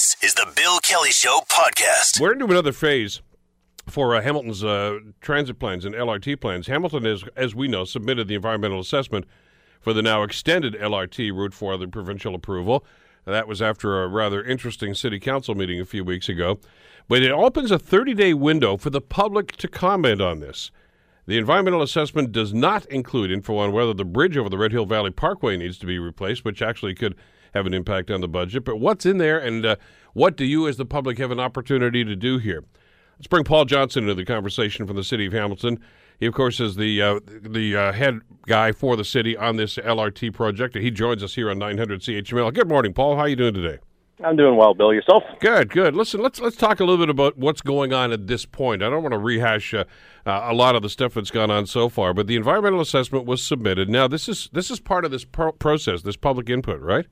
This is the Bill Kelly Show podcast. We're into another phase for uh, Hamilton's uh, transit plans and LRT plans. Hamilton, is, as we know, submitted the environmental assessment for the now extended LRT route for the provincial approval. That was after a rather interesting city council meeting a few weeks ago. But it opens a 30 day window for the public to comment on this. The environmental assessment does not include info on whether the bridge over the Red Hill Valley Parkway needs to be replaced, which actually could have an impact on the budget. But what's in there, and uh, what do you, as the public, have an opportunity to do here? Let's bring Paul Johnson into the conversation from the city of Hamilton. He, of course, is the uh, the uh, head guy for the city on this LRT project. He joins us here on 900 CHML. Good morning, Paul. How are you doing today? I'm doing well, Bill. Yourself? Good, good. Listen, let's let's talk a little bit about what's going on at this point. I don't want to rehash uh, uh, a lot of the stuff that's gone on so far, but the environmental assessment was submitted. Now, this is this is part of this pro- process, this public input, right?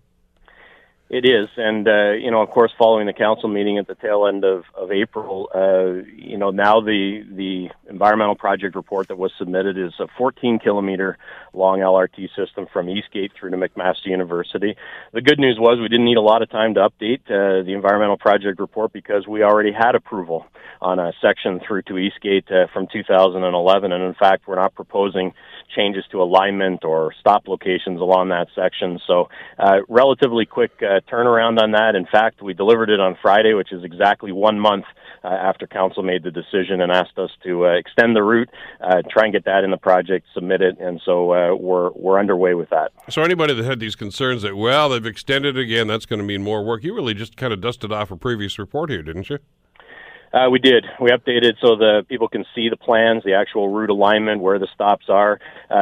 It is, and uh, you know, of course, following the council meeting at the tail end of, of April, uh, you know, now the the environmental project report that was submitted is a 14 kilometer long LRT system from Eastgate through to McMaster University. The good news was we didn't need a lot of time to update uh, the environmental project report because we already had approval on a section through to Eastgate uh, from 2011, and in fact, we're not proposing changes to alignment or stop locations along that section. So, uh, relatively quick uh, turnaround on that. In fact, we delivered it on Friday, which is exactly one month uh, after council made the decision and asked us to uh, extend the route, uh, try and get that in the project, submit it, and so uh, we're we're underway with that. So, anybody that had these concerns that well, they've extended it again, that's going to mean more work. You really just kind of dusted off a previous report here, didn't you? Uh, we did. We updated so the people can see the plans, the actual route alignment, where the stops are uh,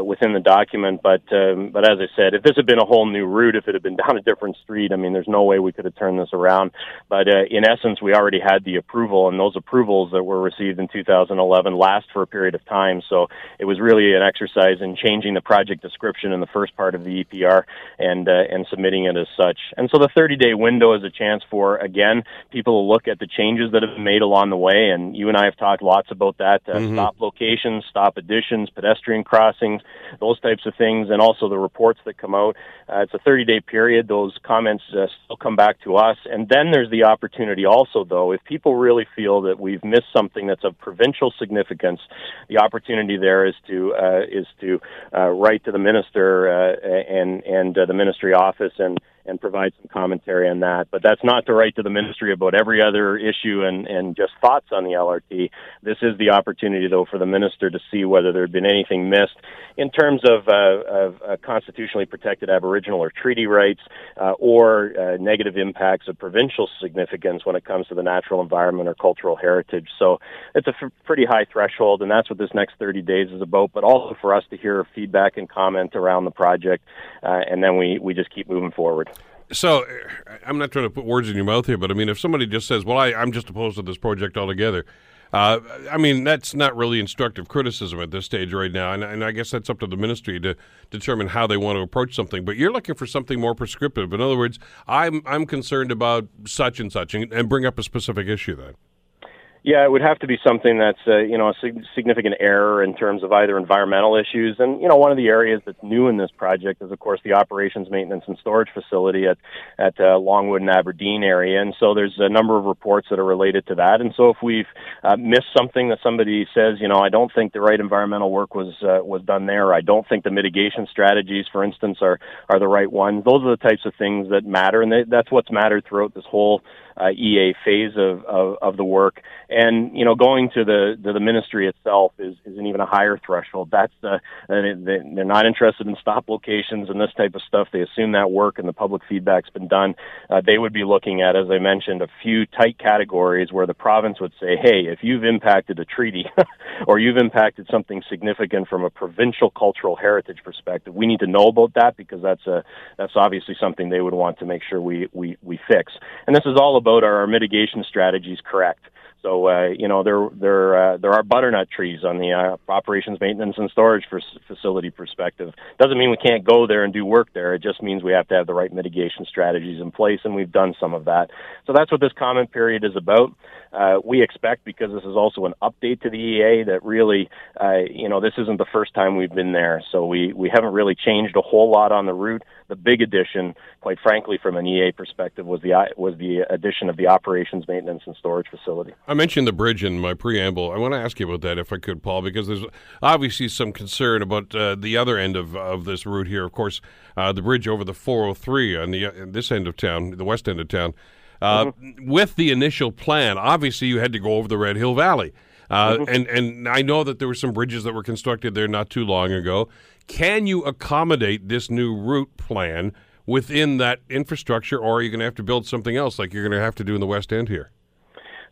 uh, within the document. But um, but as I said, if this had been a whole new route, if it had been down a different street, I mean, there's no way we could have turned this around. But uh, in essence, we already had the approval, and those approvals that were received in 2011 last for a period of time. So it was really an exercise in changing the project description in the first part of the EPR and uh, and submitting it as such. And so the 30-day window is a chance for again people to look at the changes that that have been made along the way, and you and I have talked lots about that. Uh, mm-hmm. Stop locations, stop additions, pedestrian crossings, those types of things, and also the reports that come out. Uh, it's a 30-day period. Those comments uh, still come back to us, and then there's the opportunity also, though, if people really feel that we've missed something that's of provincial significance, the opportunity there is to uh, is to uh, write to the minister uh, and and uh, the ministry office and and provide some commentary on that. But that's not to write to the ministry about every other issue and, and just thoughts on the LRT. This is the opportunity, though, for the minister to see whether there had been anything missed in terms of, uh, of uh, constitutionally protected Aboriginal or treaty rights uh, or uh, negative impacts of provincial significance when it comes to the natural environment or cultural heritage. So it's a f- pretty high threshold, and that's what this next 30 days is about, but also for us to hear feedback and comment around the project, uh, and then we, we just keep moving forward. So, I'm not trying to put words in your mouth here, but I mean, if somebody just says, "Well, I, am just opposed to this project altogether," uh, I mean, that's not really instructive criticism at this stage right now, and, and, I guess that's up to the ministry to determine how they want to approach something. But you're looking for something more prescriptive. In other words, I'm I'm concerned about such and such, and, and bring up a specific issue then. Yeah, it would have to be something that's uh, you know a sig- significant error in terms of either environmental issues, and you know one of the areas that's new in this project is of course the operations, maintenance, and storage facility at at uh, Longwood and Aberdeen area, and so there's a number of reports that are related to that, and so if we've uh, missed something that somebody says, you know, I don't think the right environmental work was uh, was done there, I don't think the mitigation strategies, for instance, are are the right ones. Those are the types of things that matter, and they, that's what's mattered throughout this whole uh, EA phase of, of, of the work. And you know, going to the to the ministry itself is, is an even a higher threshold. That's the they're not interested in stop locations and this type of stuff. They assume that work and the public feedback's been done. Uh, they would be looking at, as I mentioned, a few tight categories where the province would say, "Hey, if you've impacted a treaty or you've impacted something significant from a provincial cultural heritage perspective, we need to know about that because that's a that's obviously something they would want to make sure we we we fix." And this is all about are our mitigation strategies correct? So uh, you know there there uh, there are butternut trees on the uh, operations maintenance and storage for facility perspective. Doesn't mean we can't go there and do work there. It just means we have to have the right mitigation strategies in place, and we've done some of that. So that's what this comment period is about. Uh, we expect because this is also an update to the EA that really, uh, you know, this isn't the first time we've been there. So we we haven't really changed a whole lot on the route. The big addition, quite frankly, from an EA perspective, was the was the addition of the operations maintenance and storage facility. I mentioned the bridge in my preamble. I want to ask you about that, if I could, Paul, because there's obviously some concern about uh, the other end of, of this route here. Of course, uh, the bridge over the 403 on the uh, this end of town, the west end of town. Uh, mm-hmm. With the initial plan, obviously you had to go over the Red Hill Valley. Uh, mm-hmm. and and I know that there were some bridges that were constructed there not too long ago. Can you accommodate this new route plan within that infrastructure, or are you going to have to build something else like you're going to have to do in the West End here?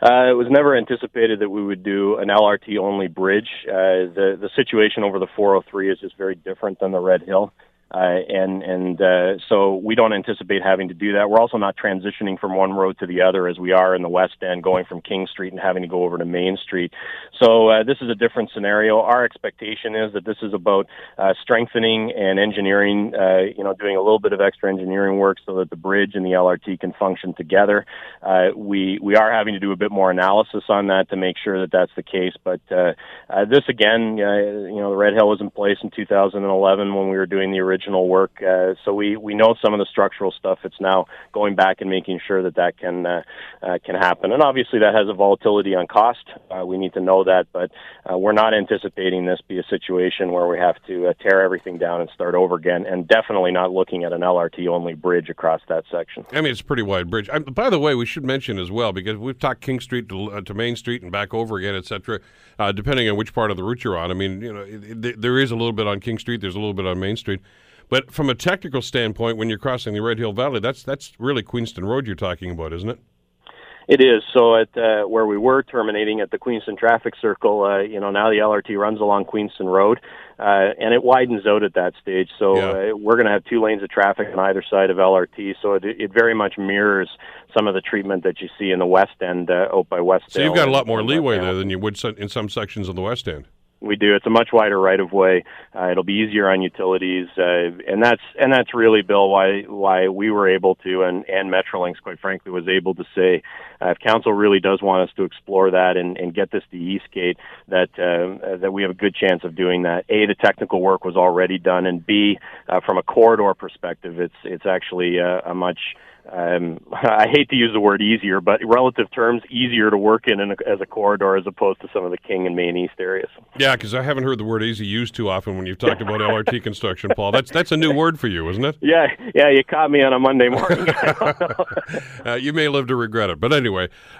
Uh, it was never anticipated that we would do an LRT only bridge. Uh, the the situation over the 403 is just very different than the Red Hill. Uh, and and uh, so we don't anticipate having to do that. We're also not transitioning from one road to the other as we are in the West End, going from King Street and having to go over to Main Street. So uh, this is a different scenario. Our expectation is that this is about uh, strengthening and engineering. Uh, you know, doing a little bit of extra engineering work so that the bridge and the LRT can function together. Uh, we we are having to do a bit more analysis on that to make sure that that's the case. But this again, you know, the Red Hill was in place in 2011 when we were doing the original original work. Uh, so we, we know some of the structural stuff. It's now going back and making sure that that can uh, uh, can happen. And obviously that has a volatility on cost. Uh, we need to know that, but uh, we're not anticipating this be a situation where we have to uh, tear everything down and start over again. And definitely not looking at an LRT only bridge across that section. I mean, it's a pretty wide bridge. I, by the way, we should mention as well because we've talked King Street to, to Main Street and back over again, etc. Depending on which part of the route you're on. I mean, you know, it, it, there is a little bit on King Street. There's a little bit on Main Street. But from a technical standpoint, when you're crossing the Red Hill Valley, that's that's really Queenston Road you're talking about, isn't it? It is. So at uh, where we were terminating at the Queenston traffic circle, uh, you know, now the LRT runs along Queenston Road, uh, and it widens out at that stage. So yeah. uh, we're going to have two lanes of traffic on either side of LRT. So it, it very much mirrors some of the treatment that you see in the West End uh, out by West. So you've got a lot more leeway there than you would in some sections of the West End. We do. It's a much wider right of way. Uh, it'll be easier on utilities, uh, and that's and that's really, Bill, why why we were able to, and and Metrolinx, quite frankly, was able to say, uh, if council really does want us to explore that and, and get this to Eastgate, that uh, that we have a good chance of doing that. A, the technical work was already done, and B, uh, from a corridor perspective, it's it's actually uh, a much um, I hate to use the word easier, but relative terms, easier to work in, in a, as a corridor as opposed to some of the King and Main East areas. Yeah, because I haven't heard the word easy used too often when you've talked about LRT construction, Paul. That's that's a new word for you, isn't it? Yeah, yeah. You caught me on a Monday morning. uh, you may live to regret it, but anyway,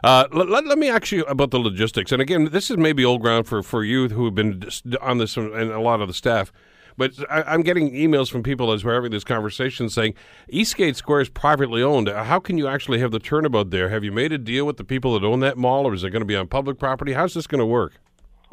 uh, let, let, let, me ask you about the logistics. And again, this is maybe old ground for for you who have been on this and a lot of the staff. But I, am getting emails from people as we're having this conversation saying Eastgate Square is privately owned. How can you actually have the turnabout there? Have you made a deal with the people that own that mall, or is it going to be on public property? How's this going to work?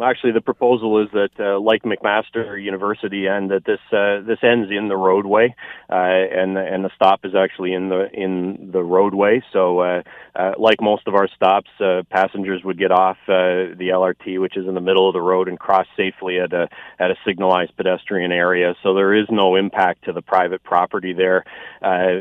Actually, the proposal is that, uh, like McMaster University, and that this uh, this ends in the roadway, uh, and and the stop is actually in the in the roadway. So, uh, uh, like most of our stops, uh, passengers would get off the LRT, which is in the middle of the road, and cross safely at a at a signalized pedestrian area. So there is no impact to the private property there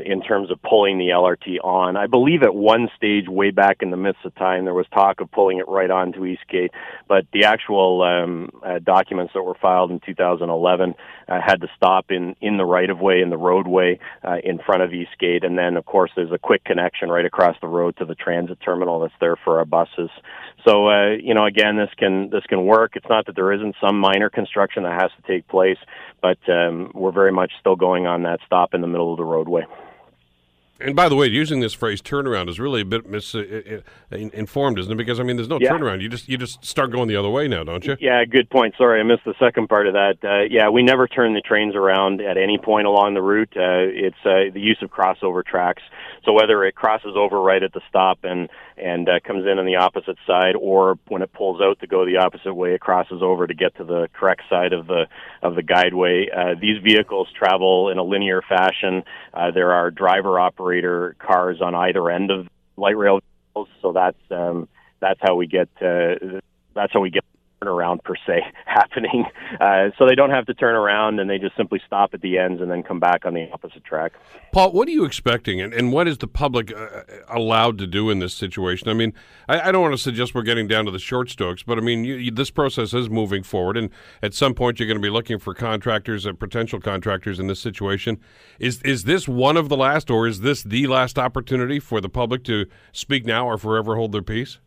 in terms of pulling the LRT on. I believe at one stage, way back in the midst of time, there was talk of pulling it right onto Eastgate, but the actual actual um, uh, documents that were filed in 2011 uh, had to stop in in the right of way in the roadway uh, in front of Eastgate, and then of course there's a quick connection right across the road to the transit terminal that's there for our buses. So uh, you know, again, this can this can work. It's not that there isn't some minor construction that has to take place, but um, we're very much still going on that stop in the middle of the roadway. And by the way, using this phrase "turnaround" is really a bit misinformed, uh, isn't it? Because I mean, there's no yeah. turnaround. You just you just start going the other way now, don't you? Yeah, good point. Sorry, I missed the second part of that. Uh, yeah, we never turn the trains around at any point along the route. Uh, it's uh, the use of crossover tracks. So whether it crosses over right at the stop and and uh, comes in on the opposite side, or when it pulls out to go the opposite way, it crosses over to get to the correct side of the of the guideway. Uh, these vehicles travel in a linear fashion. there are driver operated operator cars on either end of light rail vehicles. So that's um, that's how we get uh, that's how we get turnaround per se happening. Uh, so they don't have to turn around and they just simply stop at the ends and then come back on the opposite track. Paul, what are you expecting and, and what is the public uh, allowed to do in this situation? I mean, I, I, don't want to suggest we're getting down to the short strokes, but I mean, you, you, this process is moving forward and at some point you're going to be looking for contractors and potential contractors in this situation. Is, is this one of the last or is this the last opportunity for the public to speak now or forever hold their peace?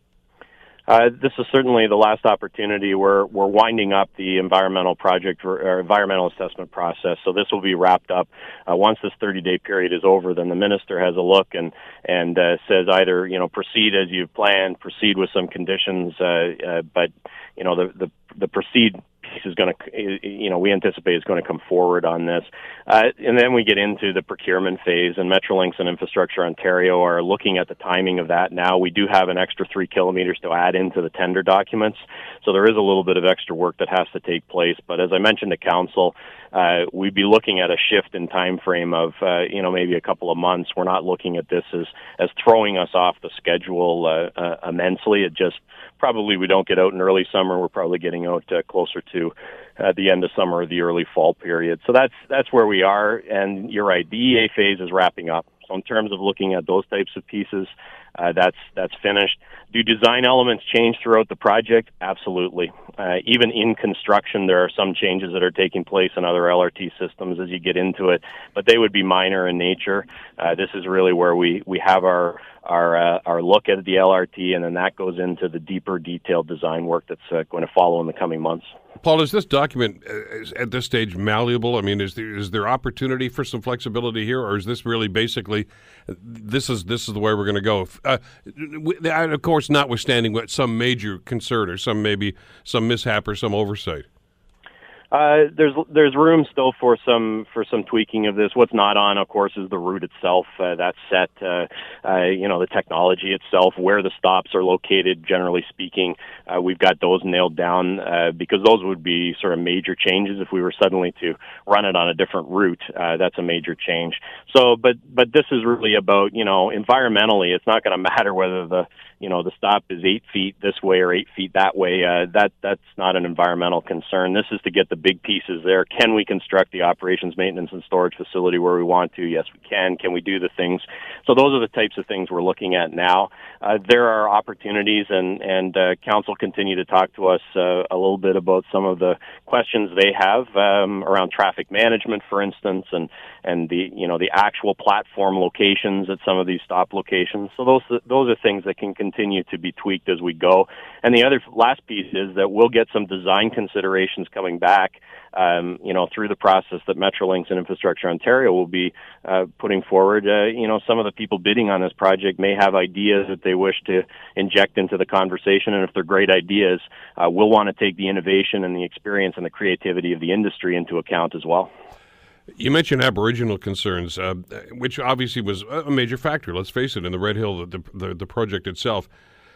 Uh, this is certainly the last opportunity. We're we're winding up the environmental project or environmental assessment process. So this will be wrapped up uh, once this 30-day period is over. Then the minister has a look and and uh, says either you know proceed as you've planned, proceed with some conditions, uh, uh, but you know the the the proceed piece is going to, you know, we anticipate is going to come forward on this. Uh, and then we get into the procurement phase, and Metrolinx and Infrastructure Ontario are looking at the timing of that now. We do have an extra three kilometers to add into the tender documents, so there is a little bit of extra work that has to take place. But as I mentioned to Council, uh, we'd be looking at a shift in time frame of, uh, you know, maybe a couple of months. We're not looking at this as, as throwing us off the schedule uh, uh, immensely. It just probably we don't get out in early summer. We're probably getting out uh, closer to uh, the end of summer or the early fall period. So that's that's where we are. And you're right, the EA phase is wrapping up. So in terms of looking at those types of pieces, uh, that's that's finished. Do design elements change throughout the project? Absolutely. Uh, even in construction, there are some changes that are taking place in other LRT systems as you get into it, but they would be minor in nature. Uh, this is really where we we have our our uh, our look at the LRT, and then that goes into the deeper, detailed design work that's uh, going to follow in the coming months. Paul, is this document uh, at this stage malleable? I mean, is there is there opportunity for some flexibility here, or is this really basically this is this is the way we're going to go? Uh, of course, notwithstanding some major concern or some maybe some mishap or some oversight. Uh, there's there's room still for some for some tweaking of this. What's not on, of course, is the route itself. Uh, that's set. Uh, uh, you know, the technology itself, where the stops are located. Generally speaking, uh, we've got those nailed down uh, because those would be sort of major changes if we were suddenly to run it on a different route. That's a major change. So, but but this is really about you know environmentally. It's not going to matter whether the you know the stop is eight feet this way or eight feet that way. Uh, that that's not an environmental concern. This is to get the big pieces there. Can we construct the operations, maintenance, and storage facility where we want to? Yes, we can. Can we do the things? So those are the types of things we're looking at now. Uh, there are opportunities, and and uh, council continue to talk to us uh, a little bit about some of the questions they have um, around traffic management, for instance, and and the you know the actual platform locations at some of these stop locations. So those those are things that can continue to be tweaked as we go. And the other last piece is that we'll get some design considerations coming back, um, you know, through the process that Metrolinx and Infrastructure Ontario will be uh, putting forward. Uh, you know, some of the people bidding on this project may have ideas that they wish to inject into the conversation, and if they're great ideas, uh, we'll want to take the innovation and the experience and the creativity of the industry into account as well. You mentioned Aboriginal concerns, uh, which obviously was a major factor. Let's face it, in the Red Hill, the the, the project itself,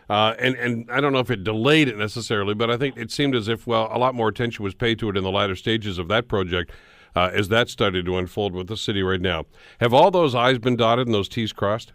uh, and and I don't know if it delayed it necessarily, but I think it seemed as if well a lot more attention was paid to it in the latter stages of that project uh, as that started to unfold with the city right now. Have all those I's been dotted and those T's crossed?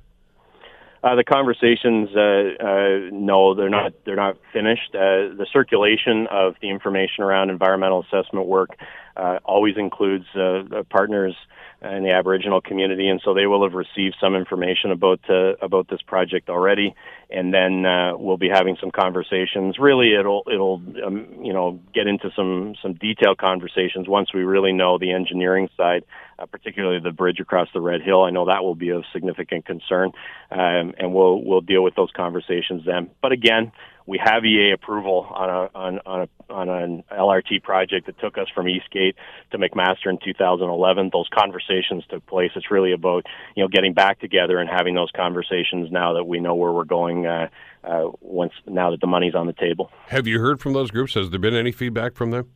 Uh, the conversations, uh, uh, no, they're not. They're not finished. Uh, the circulation of the information around environmental assessment work uh, always includes uh, partners in the Aboriginal community, and so they will have received some information about uh, about this project already. And then uh, we'll be having some conversations. Really, it'll it'll um, you know get into some some detailed conversations once we really know the engineering side, uh, particularly the bridge across the Red Hill. I know that will be of significant concern, um, and we'll we'll deal with those conversations then. But again, we have EA approval on a on on a on an LRT project that took us from Eastgate to McMaster in 2011. Those conversations took place. It's really about you know getting back together and having those conversations now that we know where we're going. Uh, uh, once now that the money's on the table. Have you heard from those groups? Has there been any feedback from them?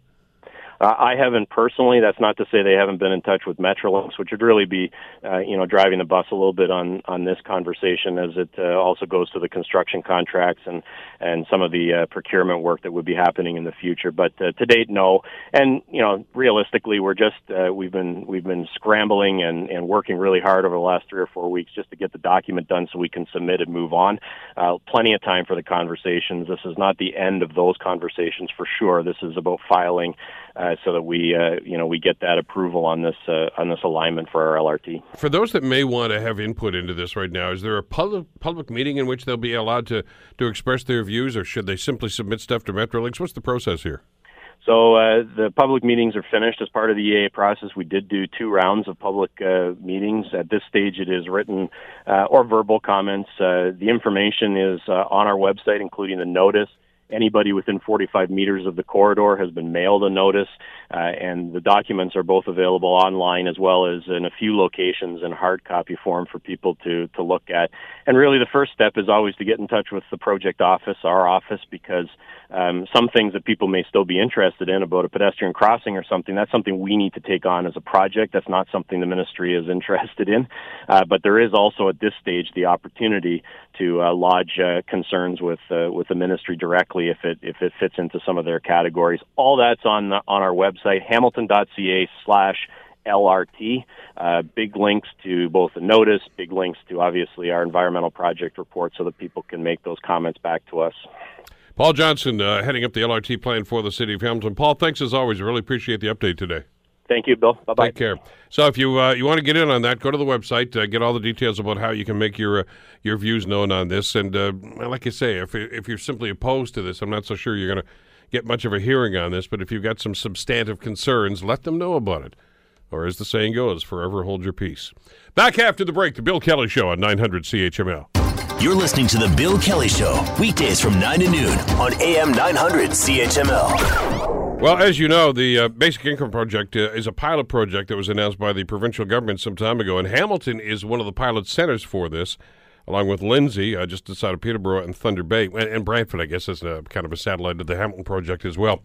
Uh, I haven't personally. That's not to say they haven't been in touch with Metrolinx, which would really be, uh, you know, driving the bus a little bit on on this conversation, as it uh, also goes to the construction contracts and and some of the uh, procurement work that would be happening in the future. But uh, to date, no. And you know, realistically, we're just uh, we've been we've been scrambling and and working really hard over the last three or four weeks just to get the document done so we can submit and move on. Plenty of time for the conversations. This is not the end of those conversations for sure. This is about filing uh, so that we uh, you know we get that approval on this uh, on this alignment for our LRT. For those that may want to have input into this right now, is there a public public meeting in which they'll be allowed to to express their views, or should they simply submit stuff to Metrolinx? What's the process here? So uh, the public meetings are finished as part of the EA process. We did do two rounds of public uh, meetings. At this stage, it is written uh, or verbal comments. Uh, the information is uh, on our website, including the notice anybody within 45 meters of the corridor has been mailed a notice, uh, and the documents are both available online as well as in a few locations in hard copy form for people to to look at. And really, the first step is always to get in touch with the project office, our office, because um, some things that people may still be interested in about a pedestrian crossing or something, that's something we need to take on as a project. That's not something the ministry is interested in. Uh, but there is also at this stage the opportunity to uh, lodge uh, concerns with uh, with the ministry directly if it if it fits into some of their categories. All that's on the, on our website, hamilton.ca slash LRT. Uh, big links to both the notice, big links to obviously our environmental project report so that people can make those comments back to us. Paul Johnson, uh, heading up the LRT plan for the city of Hamilton. Paul, thanks as always. Really appreciate the update today. Thank you, Bill. Bye bye. Take care. So, if you uh, you want to get in on that, go to the website, uh, get all the details about how you can make your uh, your views known on this. And uh, like I say, if if you're simply opposed to this, I'm not so sure you're going to get much of a hearing on this. But if you've got some substantive concerns, let them know about it. Or as the saying goes, forever hold your peace. Back after the break, the Bill Kelly Show on 900 CHML. You're listening to The Bill Kelly Show, weekdays from 9 to noon on AM 900 CHML. Well, as you know, the uh, Basic Income Project uh, is a pilot project that was announced by the provincial government some time ago, and Hamilton is one of the pilot centers for this, along with Lindsay, uh, just outside of Peterborough, and Thunder Bay, and, and Brantford, I guess, is a, kind of a satellite of the Hamilton project as well.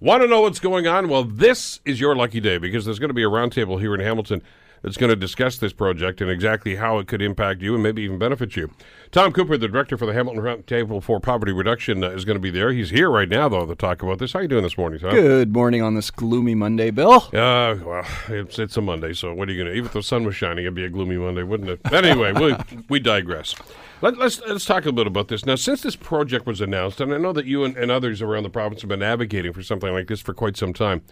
Want to know what's going on? Well, this is your lucky day because there's going to be a roundtable here in Hamilton that's going to discuss this project and exactly how it could impact you and maybe even benefit you. Tom Cooper, the director for the Hamilton Roundtable for Poverty Reduction, uh, is going to be there. He's here right now, though, to talk about this. How are you doing this morning, Tom? Good morning on this gloomy Monday, Bill. Uh, well, it's, it's a Monday, so what are you going to Even if the sun was shining, it'd be a gloomy Monday, wouldn't it? But anyway, we, we digress. Let, us let's, let's talk a little bit about this. Now, since this project was announced, and I know that you and, and others around the province have been advocating for something like this for quite some time,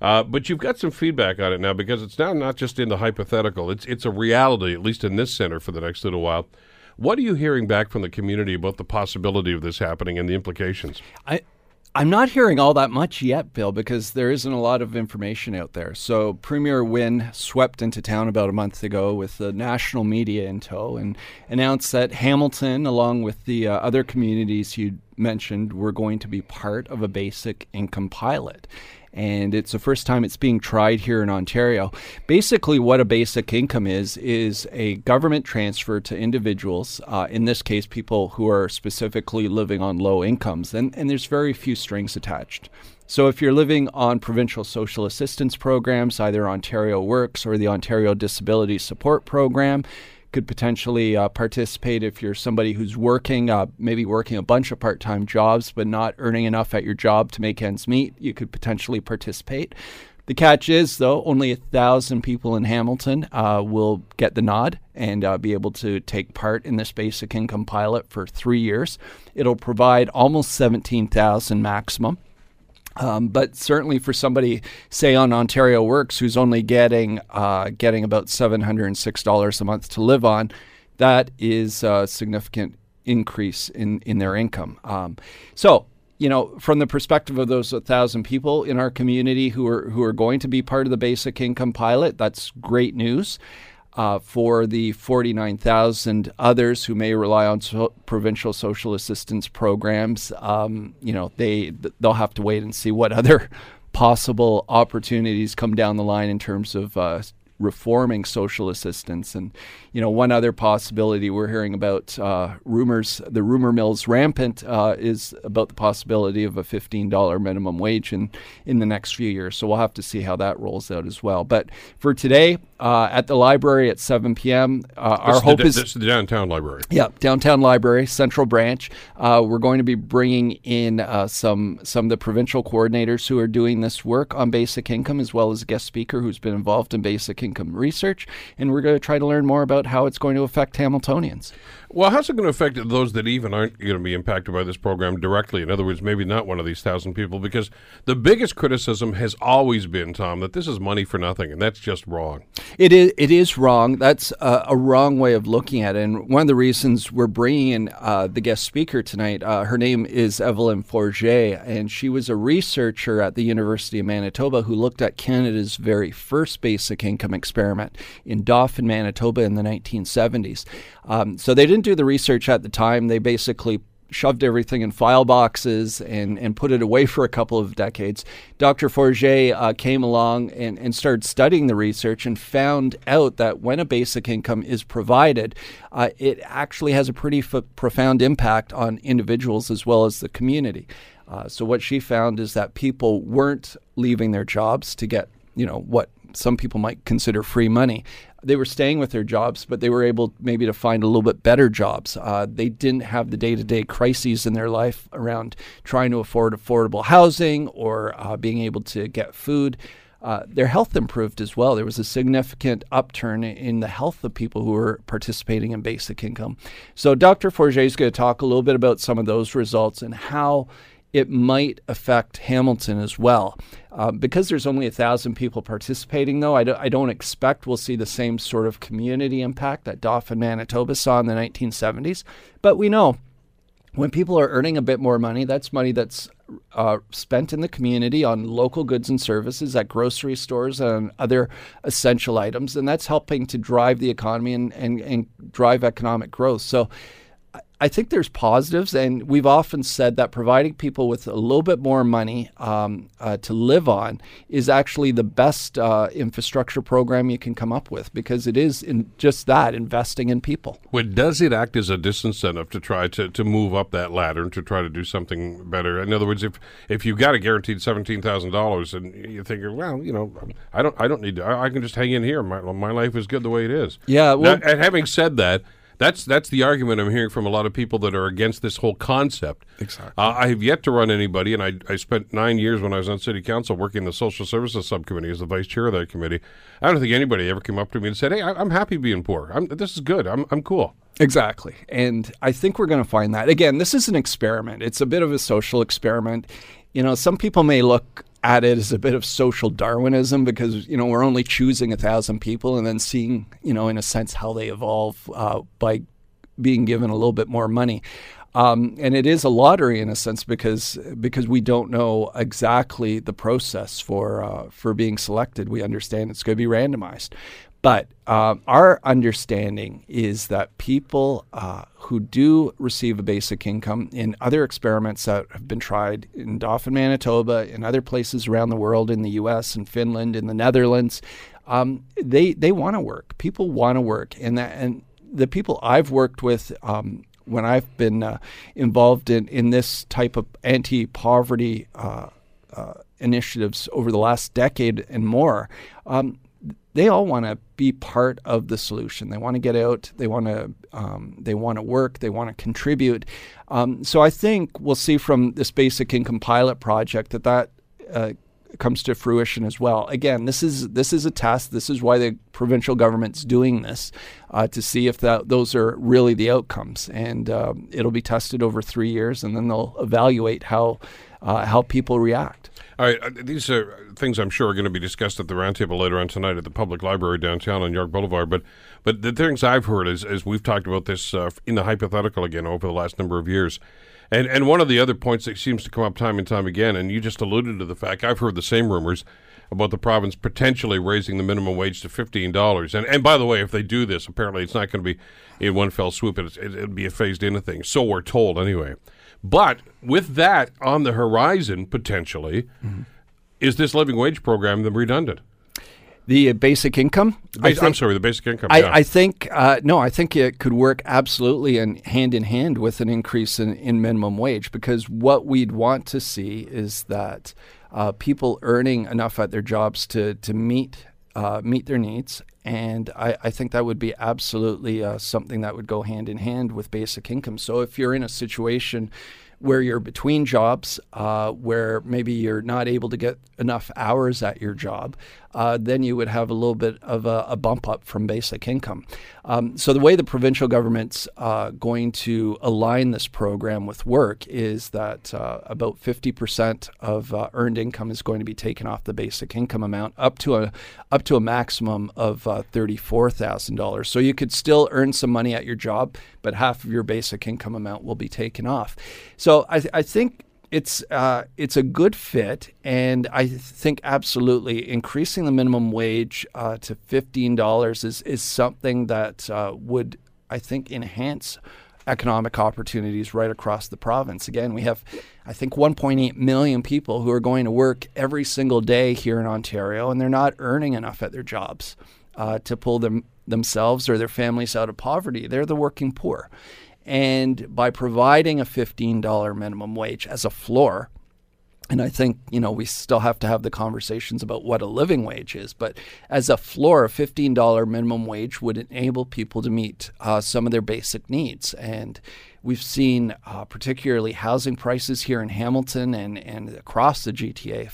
uh, but you've got some feedback on it now because it's now not just in the hypothetical; it's it's a reality, at least in this center for the next little while. What are you hearing back from the community about the possibility of this happening and the implications? I, I'm not hearing all that much yet, Bill, because there isn't a lot of information out there. So Premier Wynne swept into town about a month ago with the national media in tow and announced that Hamilton, along with the uh, other communities you mentioned, were going to be part of a basic income pilot and it's the first time it's being tried here in Ontario. Basically, what a basic income is is a government transfer to individuals. Uh, in this case, people who are specifically living on low incomes, and, and there's very few strings attached. So, if you're living on provincial social assistance programs, either Ontario Works or the Ontario Disability Support Program, could potentially uh, participate if you're somebody who's working, uh, maybe working a bunch of part time jobs, but not earning enough at your job to make ends meet. You could potentially participate. The catch is, though, only a thousand people in Hamilton uh, will get the nod and uh, be able to take part in this basic income pilot for three years. It'll provide almost 17,000 maximum. Um, but certainly for somebody, say on Ontario Works, who's only getting uh, getting about seven hundred and six dollars a month to live on, that is a significant increase in in their income. Um, so you know, from the perspective of those thousand people in our community who are who are going to be part of the basic income pilot, that's great news uh, for the 49,000 others who may rely on so- provincial social assistance programs. Um, you know, they they'll have to wait and see what other possible opportunities come down the line in terms of uh, reforming social assistance. And you know, one other possibility we're hearing about uh, rumors, the rumor mill's rampant, uh, is about the possibility of a $15 minimum wage in, in the next few years. So we'll have to see how that rolls out as well. But for today, uh, at the library at 7 p.m., uh, our hope the, is. This is the downtown library. Yeah, downtown library, central branch. Uh, we're going to be bringing in uh, some some of the provincial coordinators who are doing this work on basic income, as well as a guest speaker who's been involved in basic income research, and we're going to try to learn more about how it's going to affect Hamiltonians. Well, how's it going to affect those that even aren't going to be impacted by this program directly? In other words, maybe not one of these thousand people, because the biggest criticism has always been, Tom, that this is money for nothing, and that's just wrong. It is. It is wrong. That's a, a wrong way of looking at it. And one of the reasons we're bringing in uh, the guest speaker tonight, uh, her name is Evelyn Forget, and she was a researcher at the University of Manitoba who looked at Canada's very first basic income experiment in Dauphin, Manitoba, in the 1970s. Um, so they didn't do the research at the time. They basically shoved everything in file boxes and, and put it away for a couple of decades. Dr. Forget uh, came along and, and started studying the research and found out that when a basic income is provided, uh, it actually has a pretty f- profound impact on individuals as well as the community. Uh, so what she found is that people weren't leaving their jobs to get, you know, what some people might consider free money they were staying with their jobs, but they were able maybe to find a little bit better jobs. Uh, they didn't have the day to day crises in their life around trying to afford affordable housing or uh, being able to get food. Uh, their health improved as well. There was a significant upturn in the health of people who were participating in basic income. So, Dr. Forget is going to talk a little bit about some of those results and how it might affect Hamilton as well. Uh, because there's only a thousand people participating, though, I, do, I don't expect we'll see the same sort of community impact that Dauphin, Manitoba saw in the 1970s. But we know when people are earning a bit more money, that's money that's uh, spent in the community on local goods and services at grocery stores and other essential items, and that's helping to drive the economy and, and, and drive economic growth. So I think there's positives, and we've often said that providing people with a little bit more money um, uh, to live on is actually the best uh, infrastructure program you can come up with because it is in just that investing in people. Well, does it act as a disincentive to try to, to move up that ladder and to try to do something better? In other words, if if you've got a guaranteed seventeen thousand dollars and you think, well, you know, I don't I don't need to, I, I, can just hang in here. My my life is good the way it is. Yeah. Well, now, and having said that that's that's the argument I'm hearing from a lot of people that are against this whole concept. Exactly. Uh, I have yet to run anybody, and I, I spent nine years when I was on city council working the social services subcommittee as the vice chair of that committee. I don't think anybody ever came up to me and said, "Hey, I, am happy being poor. I'm, this is good. I'm I'm cool." Exactly. And I think we're going to find that. Again, this is an experiment. It's a bit of a social experiment. You know, some people may look at it as a bit of social Darwinism because you know we're only choosing a thousand people and then seeing you know in a sense how they evolve uh, by being given a little bit more money. Um, and it is a lottery in a sense because because we don't know exactly the process for uh, for being selected. We understand it's going to be randomized, but uh, our understanding is that people uh, who do receive a basic income in other experiments that have been tried in Dauphin, Manitoba, in other places around the world, in the U.S. and Finland, in the Netherlands, um, they they want to work. People want to work, and that and the people I've worked with. Um, when I've been uh, involved in, in this type of anti poverty uh, uh, initiatives over the last decade and more, um, they all want to be part of the solution. They want to get out. They want to um, they want to work. They want to contribute. Um, so I think we'll see from this basic income pilot project that that uh, comes to fruition as well. Again, this is this is a test. This is why the provincial government's doing this uh, to see if that those are really the outcomes. And uh, it'll be tested over three years, and then they'll evaluate how uh, how people react. All right, these are things I'm sure are going to be discussed at the roundtable later on tonight at the Public Library downtown on York Boulevard. But but the things I've heard is, as we've talked about this uh, in the hypothetical again over the last number of years. And and one of the other points that seems to come up time and time again, and you just alluded to the fact I've heard the same rumors about the province potentially raising the minimum wage to fifteen dollars. And and by the way, if they do this, apparently it's not going to be in one fell swoop. It, it, it'll be a phased in thing. So we're told anyway. But with that on the horizon, potentially, mm-hmm. is this living wage program then redundant? The basic income. I am sorry, the basic income. I, yeah. I think uh, no. I think it could work absolutely and hand in hand with an increase in, in minimum wage because what we'd want to see is that uh, people earning enough at their jobs to to meet uh, meet their needs, and I, I think that would be absolutely uh, something that would go hand in hand with basic income. So if you're in a situation where you're between jobs, uh, where maybe you're not able to get enough hours at your job, uh, then you would have a little bit of a, a bump up from basic income. Um, so the way the provincial government's uh, going to align this program with work is that uh, about 50% of uh, earned income is going to be taken off the basic income amount up to a up to a maximum of uh, $34,000. So you could still earn some money at your job, but half of your basic income amount will be taken off. So I, th- I think it's uh, it's a good fit, and I think absolutely increasing the minimum wage uh, to fifteen dollars is is something that uh, would I think enhance economic opportunities right across the province. Again, we have I think 1.8 million people who are going to work every single day here in Ontario, and they're not earning enough at their jobs uh, to pull them themselves or their families out of poverty. They're the working poor. And by providing a $15 minimum wage as a floor, and I think, you know, we still have to have the conversations about what a living wage is, but as a floor, a $15 minimum wage would enable people to meet uh, some of their basic needs. And we've seen, uh, particularly housing prices here in Hamilton and, and across the GTA,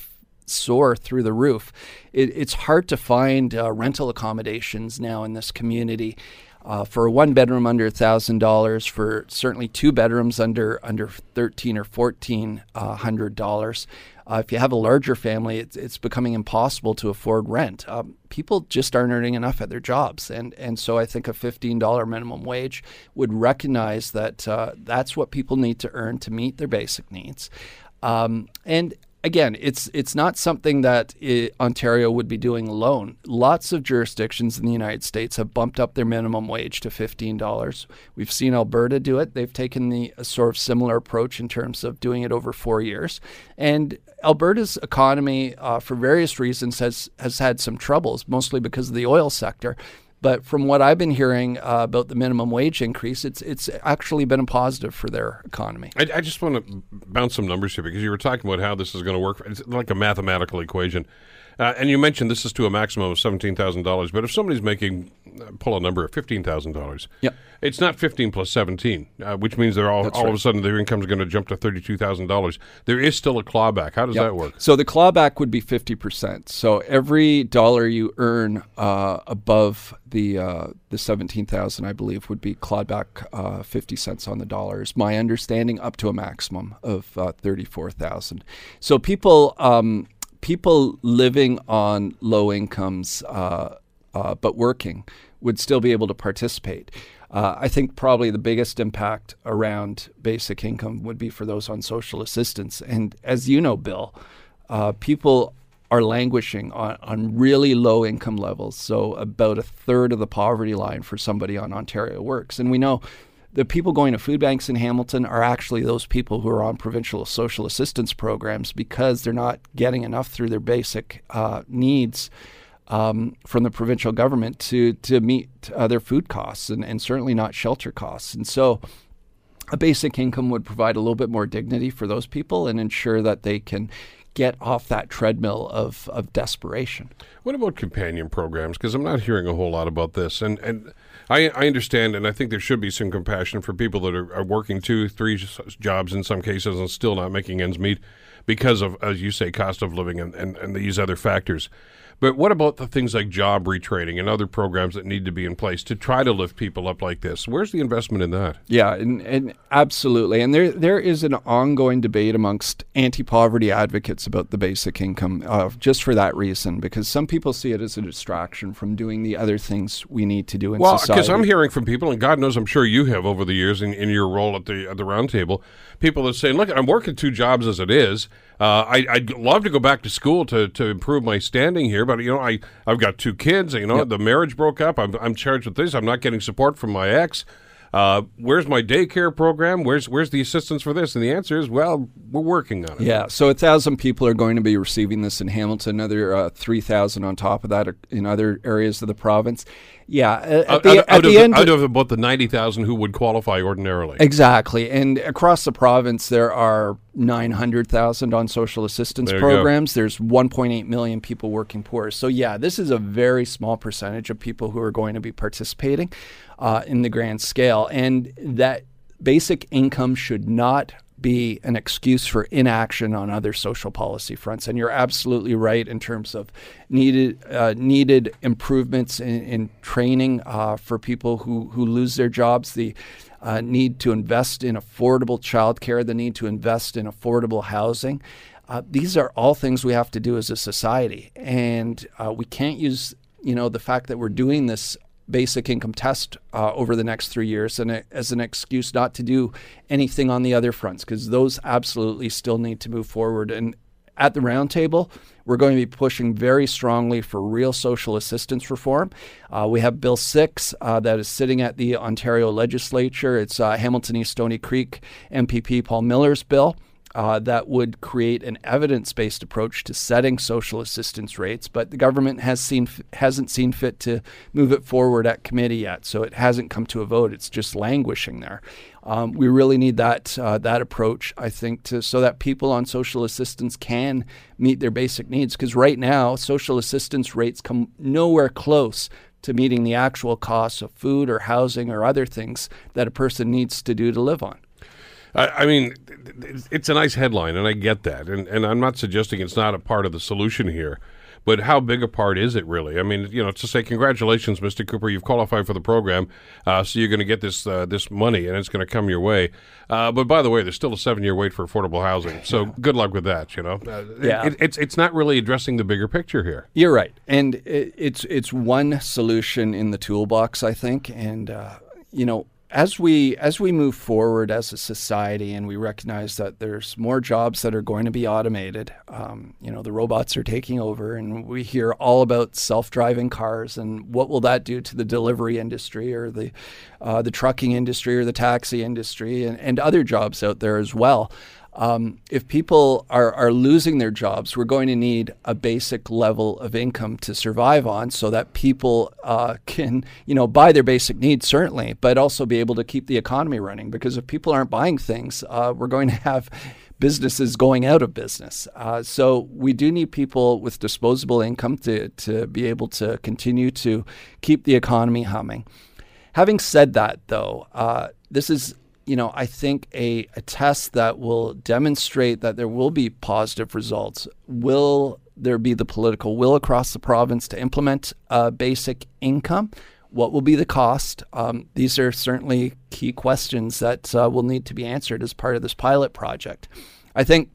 soar through the roof. It, it's hard to find uh, rental accommodations now in this community. Uh, for a one bedroom under thousand dollars, for certainly two bedrooms under under thirteen or fourteen uh, hundred dollars. Uh, if you have a larger family, it's, it's becoming impossible to afford rent. Um, people just aren't earning enough at their jobs, and and so I think a fifteen dollar minimum wage would recognize that uh, that's what people need to earn to meet their basic needs. Um, and again, it's it's not something that it, Ontario would be doing alone. Lots of jurisdictions in the United States have bumped up their minimum wage to fifteen dollars. We've seen Alberta do it. They've taken the sort of similar approach in terms of doing it over four years, and Alberta's economy, uh, for various reasons, has has had some troubles, mostly because of the oil sector. But from what I've been hearing uh, about the minimum wage increase, it's it's actually been a positive for their economy. I, I just want to bounce some numbers here because you were talking about how this is going to work. It's like a mathematical equation. Uh, and you mentioned this is to a maximum of seventeen thousand dollars. But if somebody's making, pull a number of fifteen thousand dollars, Yep. it's not fifteen plus seventeen, uh, which means they're all all of a sudden their income is going to jump to thirty two thousand dollars. There is still a clawback. How does Yep. that work? So the clawback would be 50%. So every dollar you earn uh, above the uh, the 17,000 I believe would be clawed back uh, 50 cents on the dollar is my understanding up to a maximum of uh, 34,000. So people um, people living on low incomes uh, uh, but working would still be able to participate. Uh, I think probably the biggest impact around basic income would be for those on social assistance. And as you know, Bill, uh, people are languishing on, on really low income levels. So about a third of the poverty line for somebody on Ontario Works. And we know the people going to food banks in Hamilton are actually those people who are on provincial social assistance programs because they're not getting enough through their basic uh, needs um, from the provincial government to to meet uh, their food costs and, and certainly not shelter costs. And so, a basic income would provide a little bit more dignity for those people and ensure that they can get off that treadmill of, of desperation. What about companion programs? Because I'm not hearing a whole lot about this, and and I, I understand, and I think there should be some compassion for people that are, are working two, three jobs in some cases and still not making ends meet because of, as you say, cost of living and, and, and these other factors. But what about the things like job retraining and other programs that need to be in place to try to lift people up like this? Where's the investment in that? Yeah, and, and absolutely. And there there is an ongoing debate amongst anti-poverty advocates about the basic income, uh, just for that reason, because some people see it as a distraction from doing the other things we need to do in Well, society. because I'm hearing from people, and God knows I'm sure you have over the years in, in your role at the at the round table, people that say, "Look, I'm working two jobs as it is. Uh, I, I'd love to go back to school to, to improve my standing here, but you know, I I've got two kids. You know, the marriage broke up. I'm I'm charged with this. I'm not getting support from my ex. Uh, where's my daycare program? Where's where's the assistance for this? And the answer is, well, we're working on it. Yeah, so a thousand people are going to be receiving this in Hamilton. Another uh, three thousand on top of that in other areas of the province. Yeah, at out, the, out, at out the of, end, out of about the ninety thousand who would qualify ordinarily. Exactly. And across the province, there are 900,000 on social assistance There programs. There's 1.8 million people working poor. So, yeah, this is a very small percentage of people who are going to be participating uh, in the grand scale. And that basic income should not be an excuse for inaction on other social policy fronts. And you're absolutely right in terms of needed uh, needed improvements in, in training uh, for people who, who lose their jobs. The uh, need to invest in affordable childcare, the need to invest in affordable housing. Uh, these are all things we have to do as a society, and uh, we can't use you know the fact that we're doing this basic income test uh, over the next three years and as an excuse not to do anything on the other fronts because those absolutely still need to move forward. And at the roundtable, we're going to be pushing very strongly for real social assistance reform. Uh, we have Bill 6 uh, that is sitting at the Ontario legislature. It's uh, Hamilton East Stoney Creek MPP Paul Miller's bill uh, that would create an evidence-based approach to setting social assistance rates, but the government has seen hasn't seen fit to move it forward at committee yet, so it hasn't come to a vote. It's just languishing there. Um, we really need that uh, that approach, I think, to so that people on social assistance can meet their basic needs. Because right now, social assistance rates come nowhere close to meeting the actual costs of food or housing or other things that a person needs to do to live on. I, I mean, it's a nice headline, and I get that, and and I'm not suggesting it's not a part of the solution here. But how big a part is it really? I mean, you know, to say congratulations, Mr. Cooper, you've qualified for the program, uh, so you're going to get this uh, this money, and it's going to come your way. Uh, but by the way, there's still a seven year wait for affordable housing, so good luck with that. You know, uh, Yeah. it, it's it's not really addressing the bigger picture here. You're right, and it, it's it's one solution in the toolbox, I think. And uh, you know, as we as we move forward as a society, and we recognize that there's more jobs that are going to be automated. Um, you know, the robots are taking over, and we hear all about self-driving cars and what will that do to the delivery industry or the uh, the trucking industry or the taxi industry and, and other jobs out there as well um, if people are, are losing their jobs, we're going to need a basic level of income to survive on so that people uh, can, you know, buy their basic needs, certainly, but also be able to keep the economy running. Because if people aren't buying things, uh, we're going to have businesses going out of business. Uh, so we do need people with disposable income to, to be able to continue to keep the economy humming. Having said that, though, uh, this is you know, I think a, a test that will demonstrate that there will be positive results. Will there be the political will across the province to implement a basic income? What will be the cost? Um, these are certainly key questions that uh, will need to be answered as part of this pilot project. I think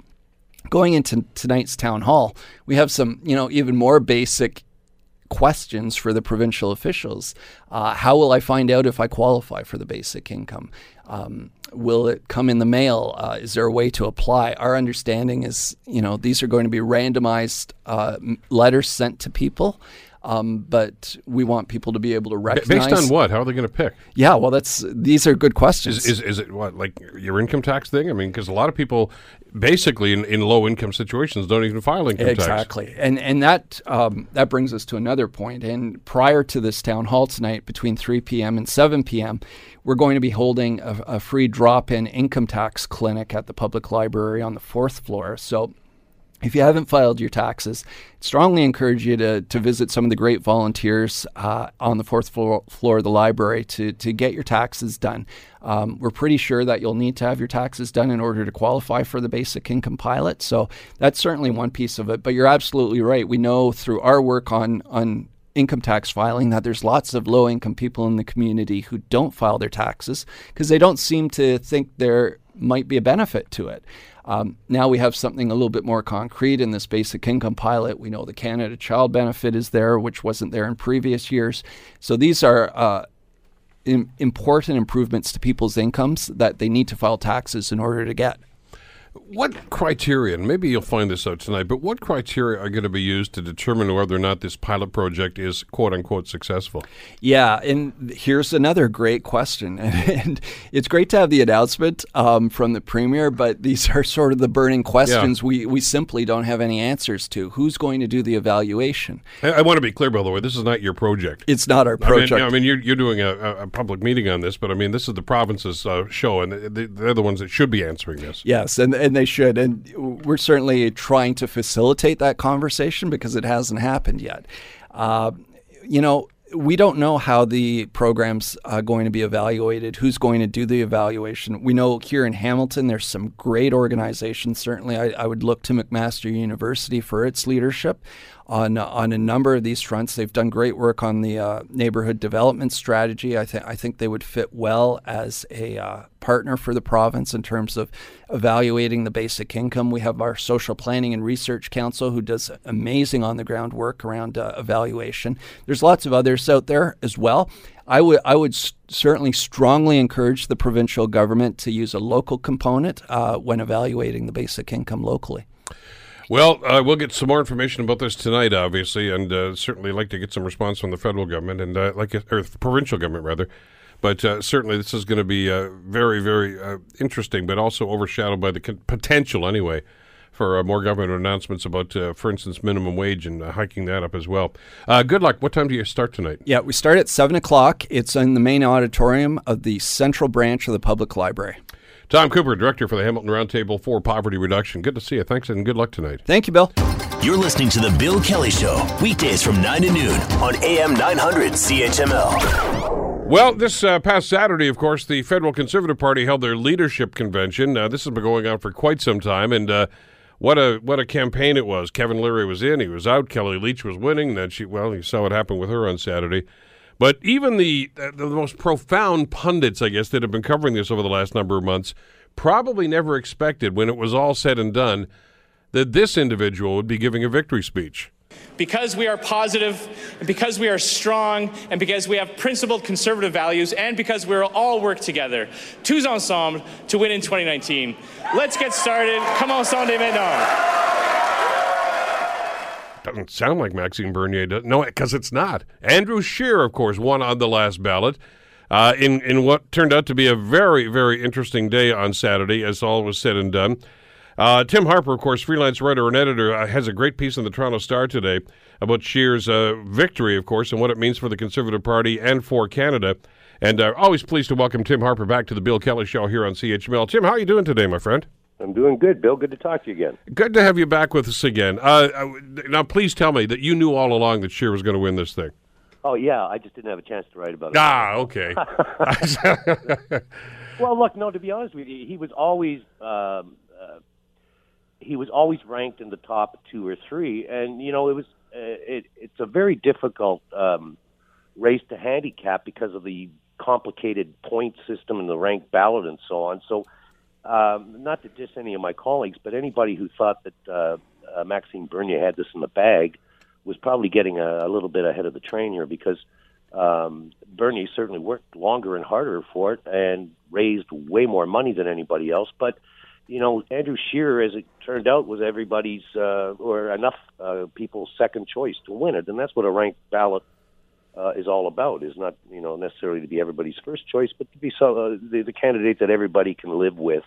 going into tonight's town hall, we have some, you know, even more basic questions for the provincial officials. Uh, how will I find out if I qualify for the basic income? Um, will it come in the mail? Uh, is there a way to apply? Our understanding is, you know, these are going to be randomized uh, letters sent to people. Um, but we want people to be able to recognize. Based on what? How are they going to pick? Yeah, well, that's these are good questions. Is, is is it what like your income tax thing? I mean, because a lot of people, basically in, in low income situations, don't even file income tax. Exactly, and and that um, that brings us to another point. And prior to this town hall tonight, between 3 p.m. and 7 p.m., we're going to be holding a, a free drop-in income tax clinic at the public library on the fourth floor. So. If you haven't filed your taxes, strongly encourage you to, to visit some of the great volunteers uh, on the fourth floor, floor of the library to, to get your taxes done. Um, we're pretty sure that you'll need to have your taxes done in order to qualify for the basic income pilot. So that's certainly one piece of it. But you're absolutely right. We know through our work on, on income tax filing that there's lots of low income people in the community who don't file their taxes because they don't seem to think there might be a benefit to it. Um, now we have something a little bit more concrete in this basic income pilot. We know the Canada Child Benefit is there, which wasn't there in previous years. So these are uh, im- important improvements to people's incomes that they need to file taxes in order to get. What criteria, and maybe you'll find this out tonight, but what criteria are going to be used to determine whether or not this pilot project is quote unquote successful? Yeah, and here's another great question. And it's great to have the announcement um, from the Premier, but these are sort of the burning questions yeah. we, we simply don't have any answers to. Who's going to do the evaluation? I, I, want to be clear, by the way, this is not your project. It's not our project. I mean, I mean you're, you're doing a, a, public meeting on this, but I mean, this is the province's uh, show, and they're the ones that should be answering this. Yes, and, and they should. And we're certainly trying to facilitate that conversation because it hasn't happened yet. Uh, you know, we don't know how the program's uh, going to be evaluated, who's going to do the evaluation. We know here in Hamilton there's some great organizations. Certainly, I, I would look to McMaster University for its leadership on on a number of these fronts. They've done great work on the uh, neighborhood development strategy. I think I think they would fit well as a uh, partner for the province in terms of evaluating the basic income. We have our social planning and research council who does amazing on the ground work around uh, evaluation. There's lots of others out there as well. I would I would certainly strongly encourage the provincial government to use a local component uh, when evaluating the basic income locally. Well, uh, we'll get some more information about this tonight, obviously, and uh, certainly like to get some response from the federal government and uh, like or provincial government rather. But uh, certainly, this is going to be uh, very, very uh, interesting, but also overshadowed by the con- potential, anyway, for more government announcements about, for instance, minimum wage and hiking that up as well. good luck. What time do you start tonight? Yeah, we start at seven o'clock. It's in the main auditorium of the Central Branch of the Public Library. Tom Cooper, Director for the Hamilton Roundtable for Poverty Reduction. Good to see you. Thanks and good luck tonight. Thank you, Bill. You're listening to The Bill Kelly Show, weekdays from 9 to noon on AM 900 CHML. Well, this uh, past Saturday, of course, the Federal Conservative Party held their leadership convention. Uh, this has been going on for quite some time, and uh, what a what a campaign it was. Kevin Leary was in, he was out. Kellie Leitch was winning. Then she, well, you saw what happened with her on Saturday. But even the, uh, the most profound pundits, I guess, that have been covering this over the last number of months probably never expected when it was all said and done that this individual would be giving a victory speech. Because we are positive, and because we are strong, and because we have principled conservative values, and because we will all work together, tous ensemble, to win in 2019. Let's get started. Come on, Sunday maintenant doesn't sound like Maxime Bernier. Does. No, because it's not. Andrew Scheer, of course, won on the last ballot. Uh, in in what turned out to be a very very interesting day on Saturday, as all was said and done. Uh, Tim Harper, of course, freelance writer and editor, uh, has a great piece in the Toronto Star today about Scheer's uh, victory, of course, and what it means for the Conservative Party and for Canada. And uh, always pleased to welcome Tim Harper back to the Bill Kelly Show here on CHML. Tim, how are you doing today, my friend? I'm doing good, Bill. Good to talk to you again. Good to have you back with us again. Uh, uh now, please tell me that you knew all along that Scheer was going to win this thing. Oh yeah, I just didn't have a chance to write about it. Ah, okay. well, look, no. To be honest with you, he was always um, uh, he was always ranked in the top two or three, and you know it was uh, it, it's a very difficult um, race to handicap because of the complicated point system and the ranked ballot and so on. So um, not to diss any of my colleagues, but anybody who thought that uh, uh, Maxime Bernier had this in the bag was probably getting a, a little bit ahead of the train here because um, Bernier certainly worked longer and harder for it and raised way more money than anybody else. But you know, Andrew Scheer, as it turned out, was everybody's uh, or enough uh, people's second choice to win it, and that's what a ranked ballot uh, is all about. Is not you know necessarily to be everybody's first choice, but to be so uh, the, the candidate that everybody can live with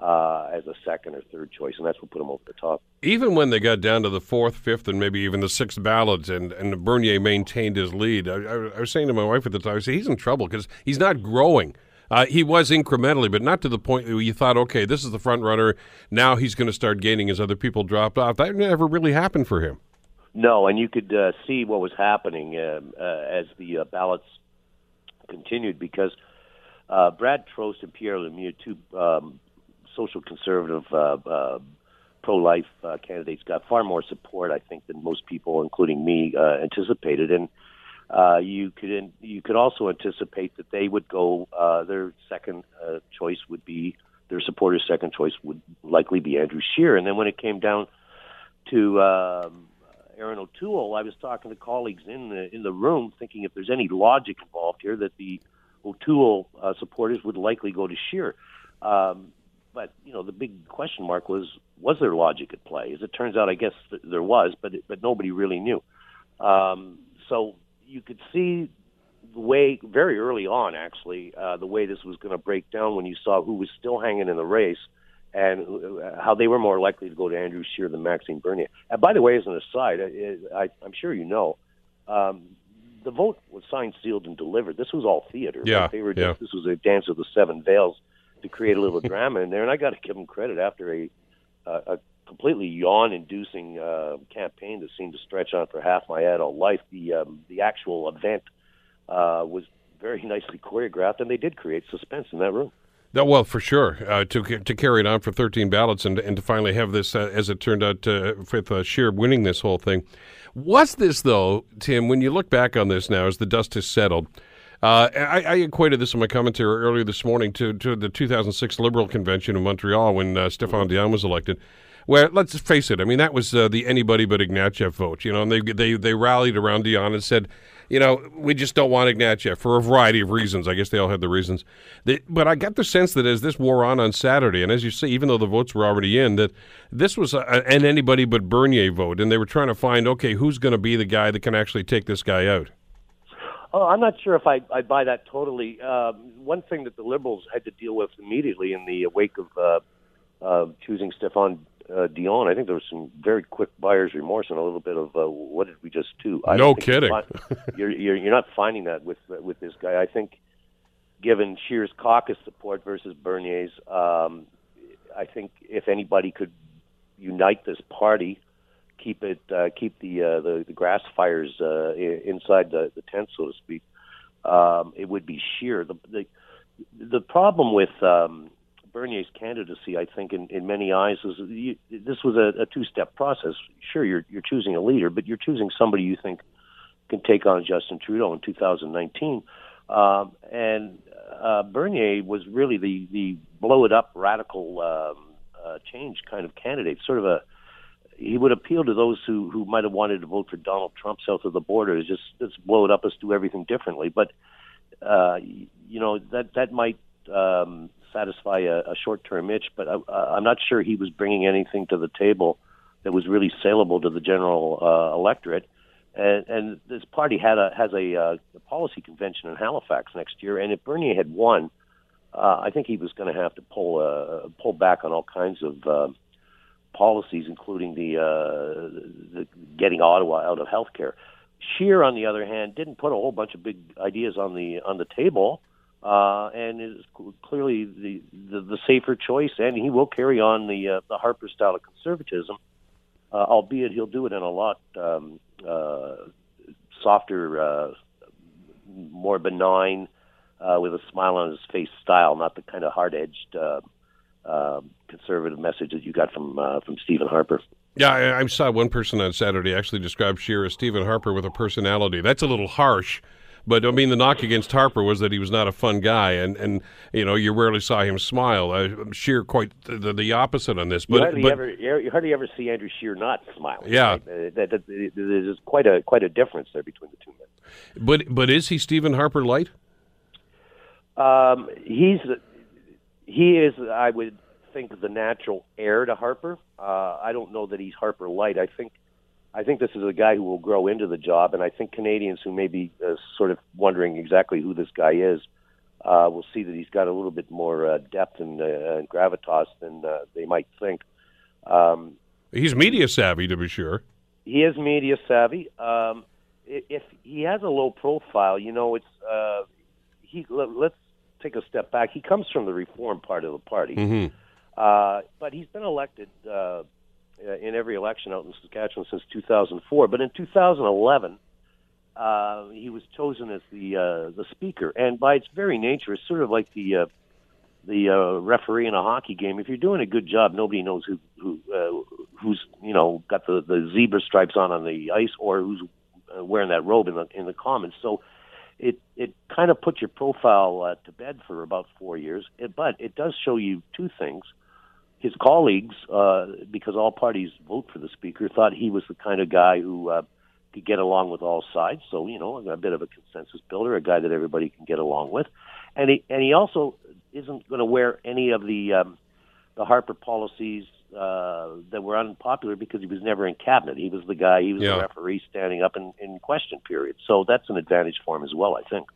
uh, as a second or third choice, and that's what put them over the top. Even when they got down to the fourth, fifth, and maybe even the sixth ballots, and, and Bernier maintained his lead, I, I, I was saying to my wife at the time, I said, he's in trouble because he's not growing. Uh, he was incrementally, but not to the point where you thought, okay, this is the front runner. Now he's going to start gaining as other people dropped off. That never really happened for him. No, and you could uh, see what was happening uh, uh, as the uh, ballots continued because uh, Brad Trost and Pierre Lemieux, two um, social conservative, uh, uh, pro-life uh, candidates, got far more support, I think, than most people, including me, uh, anticipated. And uh, you could in, you could also anticipate that they would go. Uh, their second uh, choice would be their supporters' second choice would likely be Andrew Scheer. And then when it came down to um, Erin O'Toole, I was talking to colleagues in the in the room, thinking if there's any logic involved here, that the O'Toole uh, supporters would likely go to Scheer. Um, but you know, the big question mark was was there logic at play? As it turns out, I guess th- there was, but it, but nobody really knew. Um, so you could see the way very early on, actually, uh, the way this was going to break down when you saw who was still hanging in the race and uh, how they were more likely to go to Andrew Scheer than Maxime Bernier. And by the way, as an aside, I, I, I'm sure you know, um, the vote was signed, sealed, and delivered. This was all theater. Yeah, right? they were yeah. this was a dance of the seven veils to create a little drama in there. And I got to give them credit after a uh, a completely yawn-inducing uh, campaign that seemed to stretch on for half my adult life. The um, the actual event uh, was very nicely choreographed, and they did create suspense in that room. Well, for sure. Uh, to to carry it on for 13 ballots and and to finally have this, uh, as it turned out, uh, with uh, Scheer winning this whole thing. Was this though, Tim? When you look back on this now, as the dust has settled, uh, I, I equated this in my commentary earlier this morning to to the 2006 Liberal convention in Montreal when uh, Stéphane Dion was elected. Where let's face it, I mean that was uh, the anybody but Ignatieff vote, you know, and they they they rallied around Dion and said, you know, we just don't want Ignatieff for a variety of reasons. I guess they all had the reasons. They, but I got the sense that as this wore on on Saturday, and as you say, even though the votes were already in, that this was a, an anybody but Bernier vote, and they were trying to find, okay, who's going to be the guy that can actually take this guy out. Oh, I'm not sure if I, I buy that totally. Um, one thing that the Liberals had to deal with immediately in the wake of uh, uh, choosing Stéphane uh, Dion, I think there was some very quick buyer's remorse and a little bit of uh, what did we just do? I No kidding. You're, you're you're not finding that with with this guy. I think, given Scheer's caucus support versus Bernier's, um, I think if anybody could unite this party, keep it uh, keep the, uh, the the grass fires uh, i- inside the, the tent, so to speak, um, it would be Scheer. The the, the problem with um, Bernier's candidacy, I think, in, in many eyes, is you, this was a, a two-step process. Sure, you're you're choosing a leader, but you're choosing somebody you think can take on Justin Trudeau in 2019. Um, and uh, Bernier was really the the blow it up radical um, uh, change kind of candidate, sort of a he would appeal to those who who might have wanted to vote for Donald Trump south of the border. Is just let's blow it up, let's do everything differently. But uh, you know that that might um, satisfy a, a short-term itch, but I, I'm not sure he was bringing anything to the table that was really saleable to the general uh, electorate. And, and this party had a has a, uh, a policy convention in Halifax next year, and if Bernier had won, uh, I think he was going to have to pull uh, pull back on all kinds of uh, policies, including the, uh, the getting Ottawa out of healthcare. Scheer, on the other hand, didn't put a whole bunch of big ideas on the on the table, uh, and is clearly the, the the safer choice. And he will carry on the uh, the Harper style of conservatism, uh, albeit he'll do it in a lot um, uh, softer, uh, more benign, uh, with a smile on his face style, not the kind of hard edged. Uh, uh, conservative message that you got from uh, from Stephen Harper. Yeah, I, I saw one person on Saturday actually describe Scheer as Stephen Harper with a personality. That's a little harsh, but I mean the knock against Harper was that he was not a fun guy, and, and you know you rarely saw him smile. Uh, Scheer quite the, the opposite on this, you but, hardly but ever you hardly ever see Andrew Scheer not smiling. Yeah. right? Uh, that, that, there's quite a quite a difference there between the two men. but but is he Stephen Harper light? Um, he's he is, I would think, the natural heir to Harper. Uh, I don't know that he's Harper light. I think I think this is a guy who will grow into the job, and I think Canadians who may be uh, sort of wondering exactly who this guy is uh, will see that he's got a little bit more uh, depth and, uh, and gravitas than uh, they might think. Um, He's media savvy to be sure. he is media savvy. Um, if he has a low profile, you know, it's uh, he. Let, let's take a step back. He comes from the reform part of the party, hmm uh, but he's been elected uh, in every election out in Saskatchewan since 2004. But in 2011, uh, he was chosen as the uh, the speaker, and by its very nature, it's sort of like the uh, the uh, referee in a hockey game. If you're doing a good job, nobody knows who who uh, who's you know got the the zebra stripes on on the ice or who's uh, wearing that robe in the in the commons. So it it kind of puts your profile uh, to bed for about four years. It, but it does show you two things. His colleagues, uh, because all parties vote for the speaker, thought he was the kind of guy who uh, could get along with all sides. So you know, a bit of a consensus builder, a guy that everybody can get along with, and he and he also isn't going to wear any of the um, the Harper policies uh, that were unpopular because he was never in cabinet. He was the guy. He was Yeah. the referee standing up in, in question period. So that's an advantage for him as well. I think.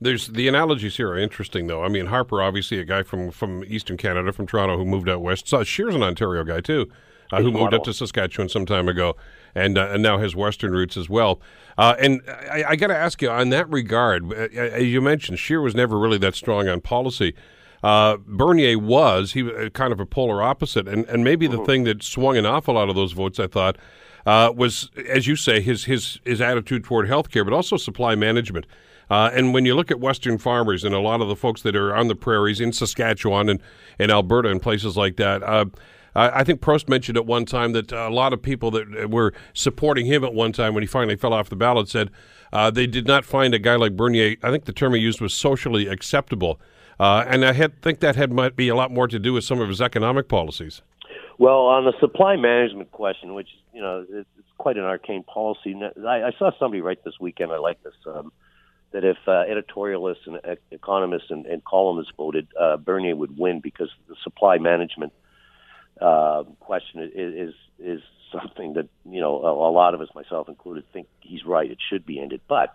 There's the analogies here are interesting, though. I mean, Harper, obviously a guy from from Eastern Canada, from Toronto, who moved out west. So Scheer's an Ontario guy too, uh, who moved up to Saskatchewan some time ago, and uh, and now has Western roots as well. Uh, and I, I got to ask you on that regard, uh, as you mentioned, Shear was never really that strong on policy. Uh, Bernier was he was uh, kind of a polar opposite, and and maybe the thing that swung an awful lot of those votes, I thought, uh, was as you say his his his attitude toward healthcare, but also supply management. Uh, and when you look at Western farmers and a lot of the folks that are on the prairies in Saskatchewan and, and Alberta and places like that, uh, I think Trost mentioned at one time that a lot of people that were supporting him at one time when he finally fell off the ballot said uh, they did not find a guy like Bernier. I think the term he used was socially acceptable, uh, and I had, think that had might be a lot more to do with some of his economic policies. Well, on the supply management question, which you know it's it's quite an arcane policy. I, I saw somebody write this weekend. I like this. Um, that if uh, editorialists and ec- economists and, and columnists voted, uh, Bernier would win because the supply management uh, question is, is is something that you know a, a lot of us, myself included, think he's right. It should be ended, but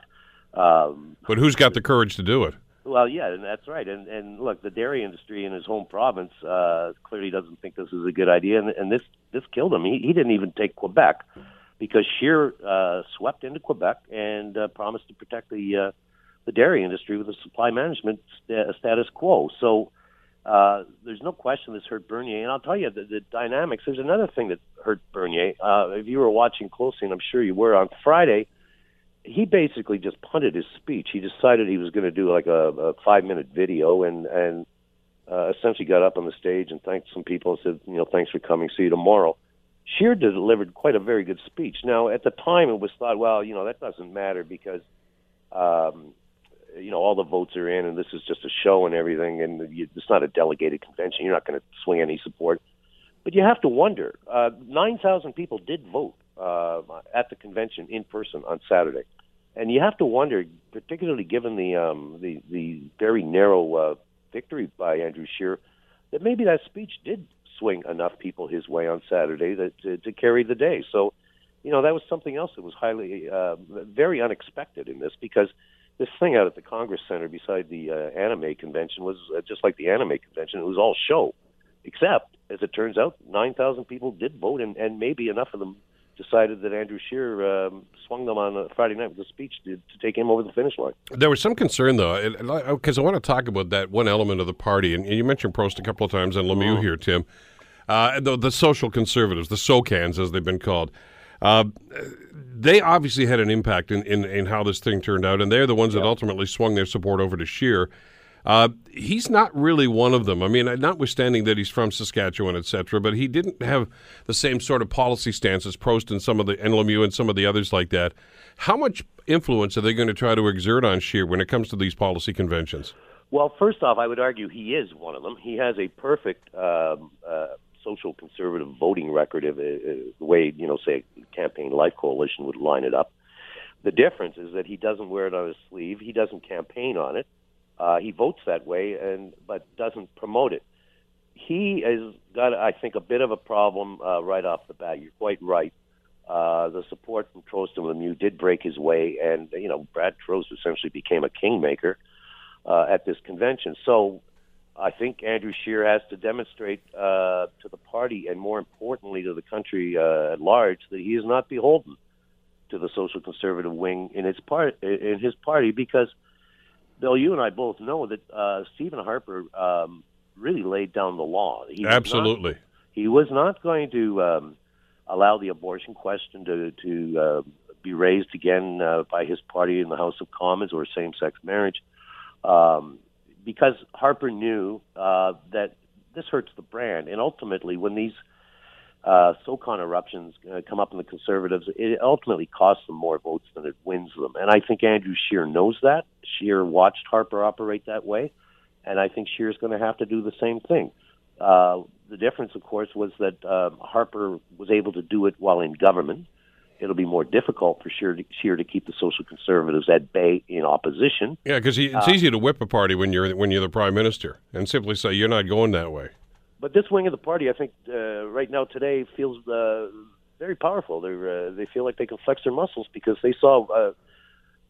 um, But who's got the courage to do it? well, yeah, and that's right. And and look, the dairy industry in his home province uh, clearly doesn't think this is a good idea, and, and this this killed him. He, he didn't even take Quebec because Scheer uh, swept into Quebec and uh, promised to protect the uh, the dairy industry with a supply management sta- status quo. So. Uh, there's no question this hurt Bernier, and I'll tell you the, the dynamics. There's another thing that hurt Bernier. Uh, if you were watching closely, and I'm sure you were on Friday, he basically just punted his speech. He decided he was going to do like a, a five minute video and and uh, essentially got up on the stage and thanked some people and said, you know, thanks for coming. See you tomorrow. Scheer delivered quite a very good speech. Now, at the time, it was thought, well, you know, that doesn't matter because, um, you know, all the votes are in and this is just a show and everything, and you, it's not a delegated convention. You're not going to swing any support. But you have to wonder. Uh, Nine thousand people did vote uh, at the convention in person on Saturday, and you have to wonder, particularly given the um, the the very narrow uh, victory by Andrew Scheer, that maybe that speech did swing enough people his way on Saturday that to, to carry the day. So, you know, that was something else that was highly uh, very unexpected in this because this thing out at the Congress Center beside the uh, anime convention was uh, just like the anime convention. It was all show, except as it turns out, nine thousand people did vote, and, and maybe enough of them decided that Andrew Scheer um, swung them on a Friday night with a speech to, to take him over the finish line. There was some concern, though, because I want to talk about that one element of the party, and you mentioned Trost a couple of times and Lemieux here, Tim. Uh, the, the social conservatives, the SOCONs, as they've been called. Uh, they obviously had an impact in, in, in how this thing turned out, and they're the ones that ultimately swung their support over to Scheer. Uh, he's not really one of them. I mean, notwithstanding that he's from Saskatchewan, et cetera, but he didn't have the same sort of policy stance as Trost and some of the and Lemieux and some of the others like that. How much influence are they going to try to exert on Scheer when it comes to these policy conventions? Well, first off, I would argue he is one of them. He has a perfect um, uh, social conservative voting record of uh, the way, you know, say, Campaign Life Coalition would line it up. The difference is that he doesn't wear it on his sleeve. He doesn't campaign on it. Uh, he votes that way, and but doesn't promote it. He has got, I think, a bit of a problem uh, right off the bat. You're quite right. Uh, the support from Trost and Lemieux did break his way, and you know Brad Trost essentially became a kingmaker uh, at this convention. So I think Andrew Scheer has to demonstrate uh, to the party, and more importantly to the country uh, at large, that he is not beholden to the social conservative wing in its part in his party because Bill, you and I both know that uh, Stephen Harper um, really laid down the law. He was not- Absolutely. he was not going to um, allow the abortion question to to uh, be raised again uh, by his party in the House of Commons or same-sex marriage, um, because Harper knew uh, that this hurts the brand, and ultimately, when these uh, SOCON eruptions uh, come up in the Conservatives, it ultimately costs them more votes than it wins them. And I think Andrew Scheer knows that. Scheer watched Harper operate that way, and I think Scheer's going to have to do the same thing. Uh, the difference, of course, was that um, Harper was able to do it while in government. It'll be more difficult for Scheer to, to keep the social conservatives at bay in opposition. Yeah, because it's easy to whip a party when you're when you're the prime minister and simply say you're not going that way. but this wing of the party, I think, uh, right now today feels uh, very powerful. They uh, they feel like they can flex their muscles because they saw. Uh,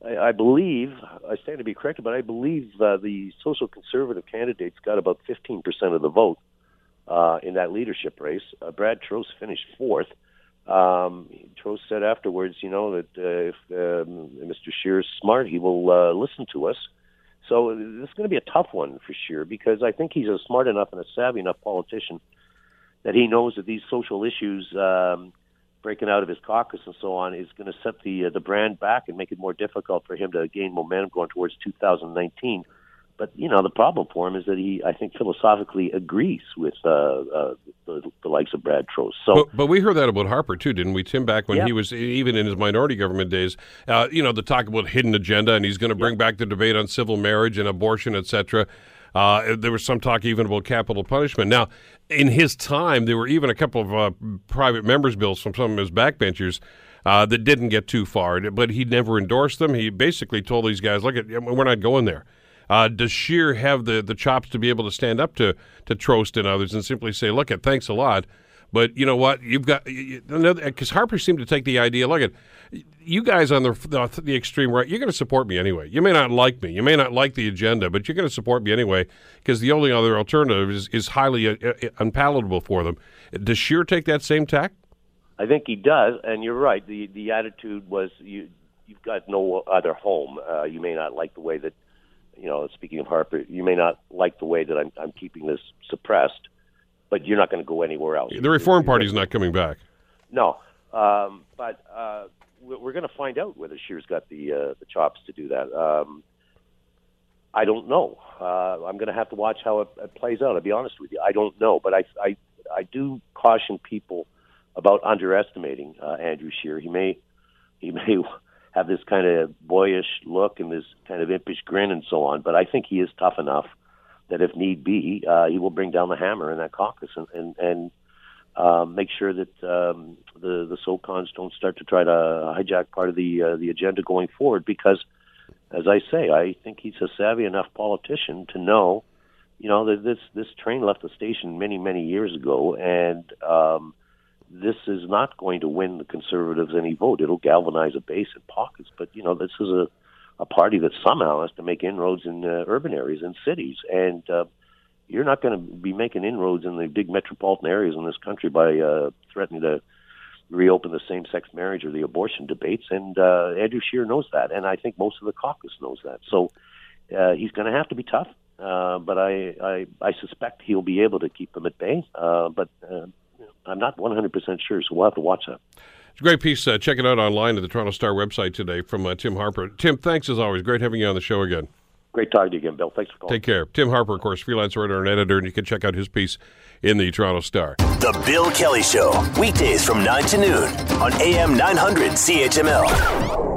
I, I believe I stand to be corrected, but I believe uh, the social conservative candidates got about 15% of the vote uh, in that leadership race. Uh, Brad Trost finished fourth. Um, Trost said afterwards, you know, that uh, if um, Mr. Scheer is smart, he will uh, listen to us. So this is going to be a tough one for Scheer because I think he's a smart enough and a savvy enough politician that he knows that these social issues um, breaking out of his caucus and so on is going to set the uh, the brand back and make it more difficult for him to gain momentum going towards 2019. But you know the problem for him is that he, I think, philosophically agrees with uh, uh, the, the likes of Brad Trost. So, but, but, we heard that about Harper too, didn't we, Tim? Back when yeah. he was even in his minority government days, uh, you know, the talk about hidden agenda, and he's going to bring yeah. back the debate on civil marriage and abortion, etc. Uh, there was some talk even about capital punishment. Now, in his time, there were even a couple of uh, private members' bills from some of his backbenchers uh, that didn't get too far, but he never endorsed them. He basically told these guys, "Look, we're not going there." Uh, does Scheer have the, the chops to be able to stand up to to Trost and others and simply say, "Look, at thanks a lot, but you know what? You've got because Harper seemed to take the idea. Look at you guys on the, the, the extreme right. You're going to support me anyway. You may not like me. You may not like the agenda, but you're going to support me anyway because the only other alternative is, is highly uh, uh, unpalatable for them. Does Scheer take that same tack? I think he does, and you're right. the The attitude was you you've got no other home. Uh, you may not like the way that you know. Speaking of Harper, you may not like the way that I'm, I'm keeping this suppressed but you're not going to go anywhere else. The Reform Party is not coming back. No, um, but uh, we're going to find out whether Scheer's got the uh, the chops to do that. Um, I don't know. Uh, I'm going to have to watch how it, it plays out. I'll be honest with you. I don't know, but I I, I do caution people about underestimating uh, Andrew Scheer. He may he may have this kind of boyish look and this kind of impish grin and so on, but I think he is tough enough that if need be, uh, he will bring down the hammer in that caucus and and, and um, make sure that um, the the SOCONs don't start to try to hijack part of the uh, the agenda going forward. Because, as I say, I think he's a savvy enough politician to know, you know, that this this train left the station many many years ago, and um, this is not going to win the conservatives any vote. It'll galvanize a base in pockets, but you know, this is a a party that somehow has to make inroads in uh, urban areas and cities. And uh, you're not going to be making inroads in the big metropolitan areas in this country by uh, threatening to reopen the same-sex marriage or the abortion debates. And uh, Andrew Scheer knows that, and I think most of the caucus knows that. So uh, he's going to have to be tough. Uh, but I, I, I suspect he'll be able to keep them at bay. Uh, but uh, I'm not 100% sure, so we'll have to watch that. It's a great piece. Uh, check it out online at the Toronto Star website today from uh, Tim Harper. Tim, thanks as always. Great having you on the show again. Great talking to you again, Bill. Thanks for calling. Take care. Tim Harper, of course, freelance writer and editor, and you can check out his piece in the Toronto Star. The Bill Kelly Show, weekdays from 9 to noon on AM 900 CHML.